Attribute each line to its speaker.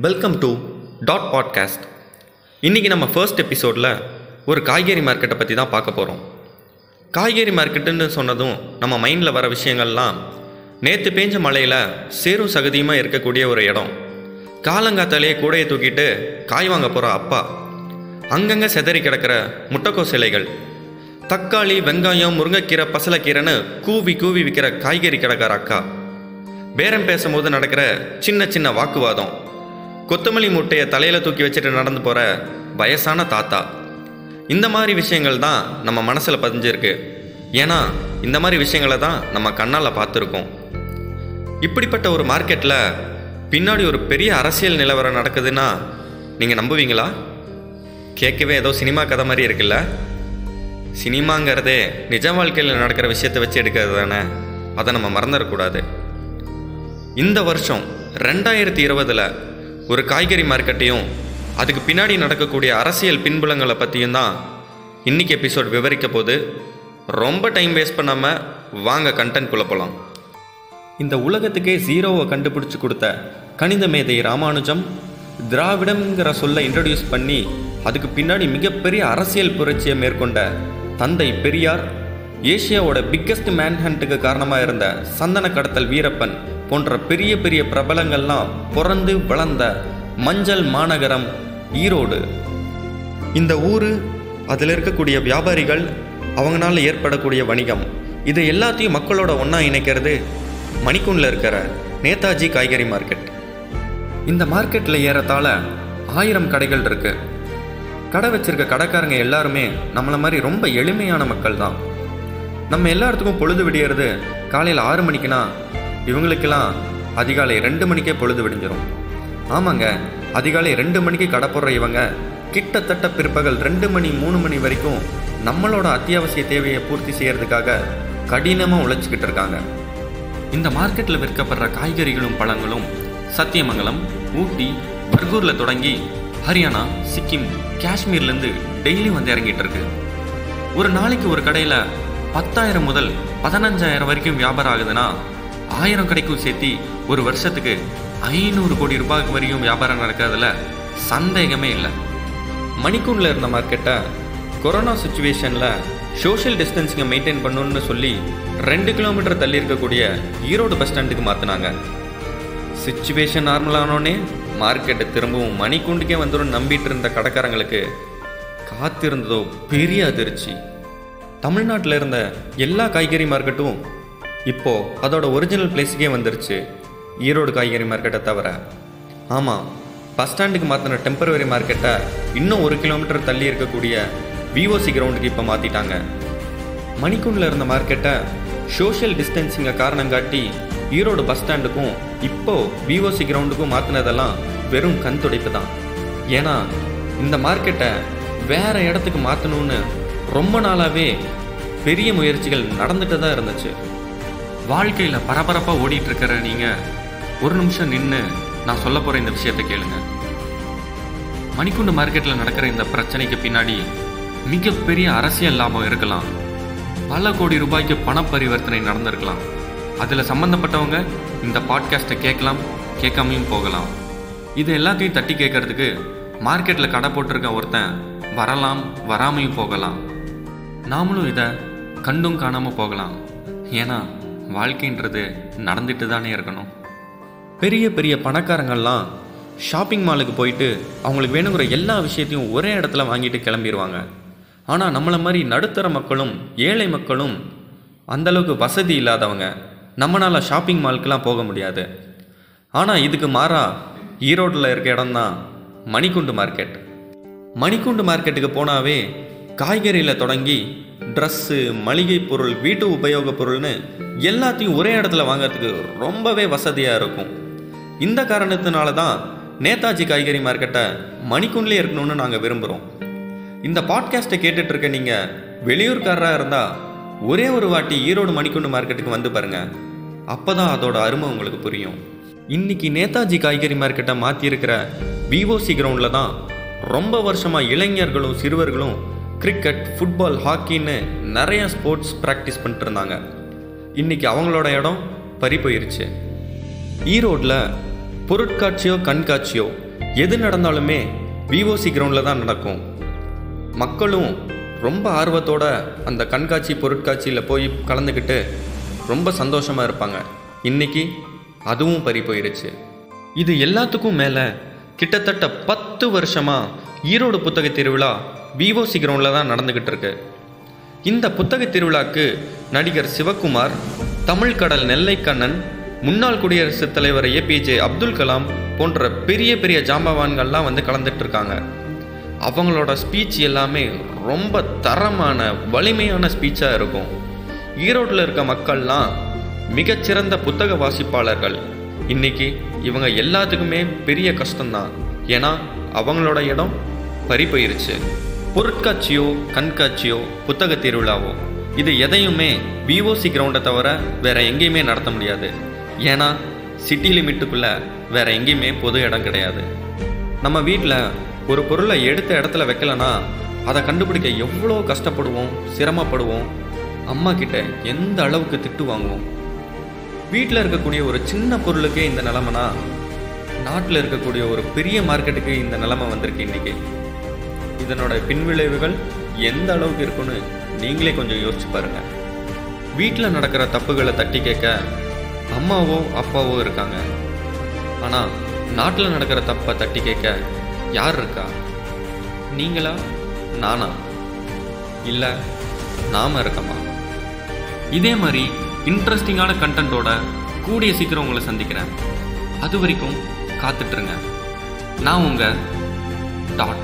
Speaker 1: Welcome to dot podcast இன்றைக்கி நம்ம first எபிசோடில் ஒரு காய்கறி மார்க்கெட்டை பற்றி தான் பார்க்க போகிறோம் காய்கறி மார்க்கெட்டுன்னு சொன்னதும் நம்ம மைண்டில் வர விஷயங்கள்லாம் நேற்று பேஞ்ச மழையில் சேரும் சகதியுமாக இருக்கக்கூடிய ஒரு இடம். காலங்காத்தாலேயே கூடையை தூக்கிட்டு காய் வாங்க போகிற அப்பா. அங்கங்கே செதறி கிடக்கிற முட்டைக்கோஸ் இலைகள். தக்காளி வெங்காயம் முருங்கைக்கீரை பசலைக்கீரைன்னு கூவி கூவி விற்கிற காய்கறி கிடக்கிற அக்கா. பேரம் பேசும்போது நடக்கிற சின்ன சின்ன வாக்குவாதம். கொத்தமல்லி மூட்டையை தலையில் தூக்கி வச்சுட்டு நடந்து போகிற வயசான தாத்தா. இந்த மாதிரி விஷயங்கள் தான் நம்ம மனசில் பதிஞ்சிருக்கு. ஏன்னா இந்த மாதிரி விஷயங்களை தான் நம்ம கண்ணால் பார்த்துருக்கோம். இப்படிப்பட்ட ஒரு மார்க்கெட்டில் பின்னாடி ஒரு பெரிய அரசியல் நிலவரம் நடக்குதுன்னா நீங்கள் நம்புவீங்களா? கேட்கவே ஏதோ சினிமா கதை மாதிரி இருக்குல்ல? சினிமாங்கிறதே நிஜ வாழ்க்கையில் நடக்கிற விஷயத்தை வச்சு எடுக்கிறது தானே. அதை நம்ம மறந்துடக்கூடாது. இந்த வருஷம் ரெண்டாயிரத்தி இருபதில் ஒரு காய்கறி மார்க்கெட்டையும் அதுக்கு பின்னாடி நடக்கக்கூடிய அரசியல் பின்புலங்களை பற்றியும் தான் இன்னைக்கு எபிசோட் விவரிக்க போது ரொம்ப டைம் வேஸ்ட் பண்ணாமல் வாங்க கண்டென்ட்குள்ளே போகலாம் இந்த உலகத்துக்கே ஜீரோவை கண்டுபிடிச்சு கொடுத்த கணித மேதை ராமானுஜம் திராவிடம்ங்கிற சொல்லை இன்ட்ரடியூஸ் பண்ணி அதுக்கு பின்னாடி மிகப்பெரிய அரசியல் புரட்சியை மேற்கொண்ட தந்தை பெரியார் ஏஷியாவோட பிக்கஸ்ட் மேன்ஹண்ட்டுக்கு காரணமாக இருந்த சந்தன கடத்தல் வீரப்பன் போன்ற பெரிய பெரிய பிரபலங்கள்லாம் பிறந்து வளர்ந்த மஞ்சள் மாநகரம் ஈரோடு. இந்த ஊர் அதில் இருக்கக்கூடிய வியாபாரிகள் அவங்களால ஏற்படக்கூடிய வணிகம். இது எல்லாத்தையும் மக்களோட ஒன்றா இணைக்கிறது மணிக்குண்டில் இருக்கிற நேதாஜி காய்கறி மார்க்கெட். இந்த மார்க்கெட்டில் ஏறத்தாழ ஆயிரம் கடைகள் இருக்கு. கடை வச்சிருக்க கடைக்காரங்க எல்லாருமே நம்மளை மாதிரி ரொம்ப எளிமையான மக்கள் தான் நம்ம எல்லாத்துக்கும் பொழுது விடியறது காலையில் ஆறு மணிக்குனா இவங்களுக்கெல்லாம் அதிகாலை ரெண்டு மணிக்கே பொழுது விடிஞ்சிடும் ஆமாங்க அதிகாலை ரெண்டு மணிக்கு கடை போடுற இவங்க கிட்டத்தட்ட பிற்பகல் ரெண்டு மணி மூணு மணி வரைக்கும் நம்மளோட அத்தியாவசிய தேவையை பூர்த்தி செய்கிறதுக்காக கடினமாக உழைச்சிக்கிட்டு இருக்காங்க. இந்த மார்க்கெட்டில் விற்கப்படுற காய்கறிகளும் பழங்களும் சத்தியமங்கலம் ஊட்டி பர்கூரில் தொடங்கி ஹரியானா சிக்கிம் காஷ்மீர்லேருந்து டெய்லி வந்து இறங்கிட்டு இருக்கு. ஒரு நாளைக்கு ஒரு கடையில் பத்தாயிரம் முதல் பதினஞ்சாயிரம் வரைக்கும் வியாபாரம் ஆகுதுன்னா ஆயிரம் கடைக்கும் சேர்த்தி ஒரு வருஷத்துக்கு ஐநூறு கோடி ரூபாய்க்கு வரையும் வியாபாரம் நடக்கிறதுல சந்தேகமே இல்லை. மணிக்கூண்டில் இருந்த மார்க்கெட்டை கொரோனா சுச்சுவேஷனில் சோஷியல் டிஸ்டன்ஸிங்கை மெயின்டைன் பண்ணணும்னு சொல்லி ரெண்டு கிலோமீட்டர் தள்ளி இருக்கக்கூடிய ஈரோடு பஸ் ஸ்டாண்டுக்கு மாற்றினாங்க சுச்சுவேஷன் நார்மலானோடனே மார்க்கெட்டை திரும்பவும் மணிக்கூண்டுக்கே வந்துடும் நம்பிட்டு இருந்த கடைக்காரங்களுக்கு காத்திருந்ததோ பெரிய அதிர்ச்சி. தமிழ்நாட்டில் இருந்த எல்லா காய்கறி மார்க்கெட்டும் இப்போ அதோட ஒரிஜினல் பிளேஸுக்கே வந்துருச்சு. ஈரோடு காய்கறி மார்க்கெட்டை தவிர. ஆமாம் பஸ் ஸ்டாண்டுக்கு மாற்றின டெம்பரவரி மார்க்கெட்டை இன்னும் ஒரு கிலோமீட்டர் தள்ளி இருக்கக்கூடிய விஓசி கிரவுண்டுக்கு இப்போ மாற்றிட்டாங்க மணிக்குண்டில் இருந்த மார்க்கெட்டை சோஷியல் டிஸ்டன்சிங்கை காரணம் காட்டி ஈரோடு பஸ் ஸ்டாண்டுக்கும் இப்போது விஓசி கிரவுண்டுக்கும் மாற்றினதெல்லாம் வெறும் கண் துடைப்பு தான். ஏன்னா இந்த மார்க்கெட்டை வேறு இடத்துக்கு மாற்றணும்னு ரொம்ப நாளாகவே பெரிய முயற்சிகள் நடந்துட்டு தான் இருந்துச்சு. வாழ்க்கையில் பரபரப்பாக ஓடிட்டு இருக்கிற நீங்கள் ஒரு நிமிஷம் நின்று நான் சொல்ல போகிற இந்த விஷயத்தை கேளுங்க. மணிக்குண்டு மார்க்கெட்டில் நடக்கிற இந்த பிரச்சனைக்கு பின்னாடி மிகப்பெரிய அரசியல் லாபம் இருக்கலாம். பல கோடி ரூபாய்க்கு பண பரிவர்த்தனை நடந்திருக்கலாம். அதில் சம்மந்தப்பட்டவங்க இந்த பாட்காஸ்ட்டை கேட்கலாம் கேட்காமையும் போகலாம். இது எல்லாத்தையும் தட்டி கேட்கறதுக்கு மார்க்கெட்டில் கடை போட்டிருக்க ஒருத்தன் வரலாம் வராமையும் போகலாம். நாமளும் இதை கண்டும் காணாமல் போகலாம். ஏன்னா வாழ்க்கைன்றது நடந்துட்டு தானே இருக்கணும். பெரிய பெரிய பணக்காரங்கள்லாம் ஷாப்பிங் மாலுக்கு போயிட்டு அவங்களுக்கு வேணுங்கிற எல்லா விஷயத்தையும் ஒரே இடத்துல வாங்கிட்டு கிளம்பிடுவாங்க ஆனால் நம்மளை மாதிரி நடுத்தர மக்களும் ஏழை மக்களும் அந்தளவுக்கு வசதி இல்லாதவங்க நம்மளால் ஷாப்பிங் மாலுக்கெலாம் போக முடியாது. ஆனால் இதுக்கு மாறா ஈரோட்டில் இருக்க இடம்தான் மணிக்குண்டு மார்க்கெட் மணிக்குண்டு மார்க்கெட்டுக்கு போனாவே காய்கறியில் தொடங்கி ட்ரெஸ்ஸு மளிகை பொருள் வீட்டு உபயோகப் பொருள்னு எல்லாத்தையும் ஒரே இடத்துல வாங்கிறதுக்கு ரொம்பவே வசதியாக இருக்கும். இந்த காரணத்தினால தான் நேதாஜி காய்கறி மார்க்கெட்டை மணிக்குண்டிலே இருக்கணும்னு நாங்கள் விரும்புகிறோம் இந்த பாட்காஸ்ட்டை கேட்டுட்டு இருக்க நீங்கள் வெளியூர்காரராக இருந்தால் ஒரே ஒரு வாட்டி ஈரோடு மணிக்குண்டு மார்க்கெட்டுக்கு வந்து பாருங்கள் அப்போ தான் அதோட அருமை உங்களுக்கு புரியும். இன்னைக்கு நேதாஜி காய்கறி மார்க்கெட்டை மாற்றியிருக்கிற விஓசி கிரவுண்டில் தான் ரொம்ப வருஷமாக இளைஞர்களும் சிறுவர்களும் கிரிக்கெட் ஃபுட்பால் ஹாக்கின்னு நிறைய ஸ்போர்ட்ஸ் ப்ராக்டிஸ் பண்ணிட்டு இருந்தாங்க. இன்னைக்கு அவங்களோட இடம் பறி போயிருச்சு. ஈரோட்டில் பொருட்காட்சியோ கண்காட்சியோ எது நடந்தாலுமே விஓசி கிரவுண்டில் தான் நடக்கும். மக்களும் ரொம்ப ஆர்வத்தோட அந்த கண்காட்சி பொருட்காட்சியில் போய் கலந்துக்கிட்டு ரொம்ப சந்தோஷமாக இருப்பாங்க. இன்னைக்கு அதுவும் பறி போயிருச்சு. இது எல்லாத்துக்கும் மேலே கிட்டத்தட்ட பத்து வருஷமாக ஈரோடு புத்தக திருவிழா விஓசி கிரவுண்டில் தான் நடந்துக்கிட்டு இருக்கு. இந்த புத்தக திருவிழாக்கு நடிகர் சிவகுமார் தமிழ் கடல் நெல்லைக்கண்ணன் முன்னாள் குடியரசுத் தலைவர் ஏபிஜே அப்துல் கலாம் போன்ற பெரிய பெரிய ஜாம்பவான்கள்லாம் வந்து கலந்துட்டு இருக்காங்க அவங்களோட ஸ்பீச் எல்லாமே ரொம்ப தரமான வலிமையான ஸ்பீச்சாக இருக்கும். ஈரோட்டில் இருக்க மக்கள்லாம் மிகச்சிறந்த புத்தக வாசிப்பாளர்கள். இன்னைக்கு இவங்க எல்லாத்துக்குமே பெரிய கஷ்டம்தான். ஏன்னா அவங்களோட இடம் பறி போயிருச்சு. பொருட்காட்சியோ கண்காட்சியோ புத்தக திருவிழாவோ. இது எதையுமே விஓசி கிரவுண்டை தவிர வேற எங்கேயுமே நடத்த முடியாது. ஏன்னா சிட்டி லிமிட்டுக்குள்ள வேற எங்கேயுமே பொது இடம் கிடையாது. நம்ம வீட்டில் ஒரு பொருளை எடுத்த இடத்துல வைக்கலனா அதை கண்டுபிடிக்க எவ்வளோ கஷ்டப்படுவோம் சிரமப்படுவோம் அம்மா கிட்ட எந்த அளவுக்கு திட்டு வாங்குவோம். வீட்டில் இருக்கக்கூடிய ஒரு சின்ன பொருளுக்கே இந்த நிலமைனா நாட்டில் இருக்கக்கூடிய ஒரு பெரிய மார்க்கெட்டுக்கு இந்த நிலமை வந்திருக்கு இன்றைக்கி இதனோட பின்விளைவுகள் எந்த அளவுக்கு இருக்குன்னு நீங்களே கொஞ்சம் யோசிச்சு பாருங்க. வீட்டில் நடக்கிற தப்புகளை தட்டி கேட்க அம்மாவோ அப்பாவோ இருக்காங்க. ஆனால் நாட்டில் நடக்கிற தப்பை தட்டி கேட்க யார் இருக்கா? நீங்களா? நானா? இல்லை நாம இருக்கமா? இதே மாதிரி இன்ட்ரெஸ்டிங்கான கண்டென்ட்டோட கூடிய சீக்கிரம் உங்களை சந்திக்கிறேன். அது வரைக்கும் காத்துட்ருங்க நான் உங்கள் டாட்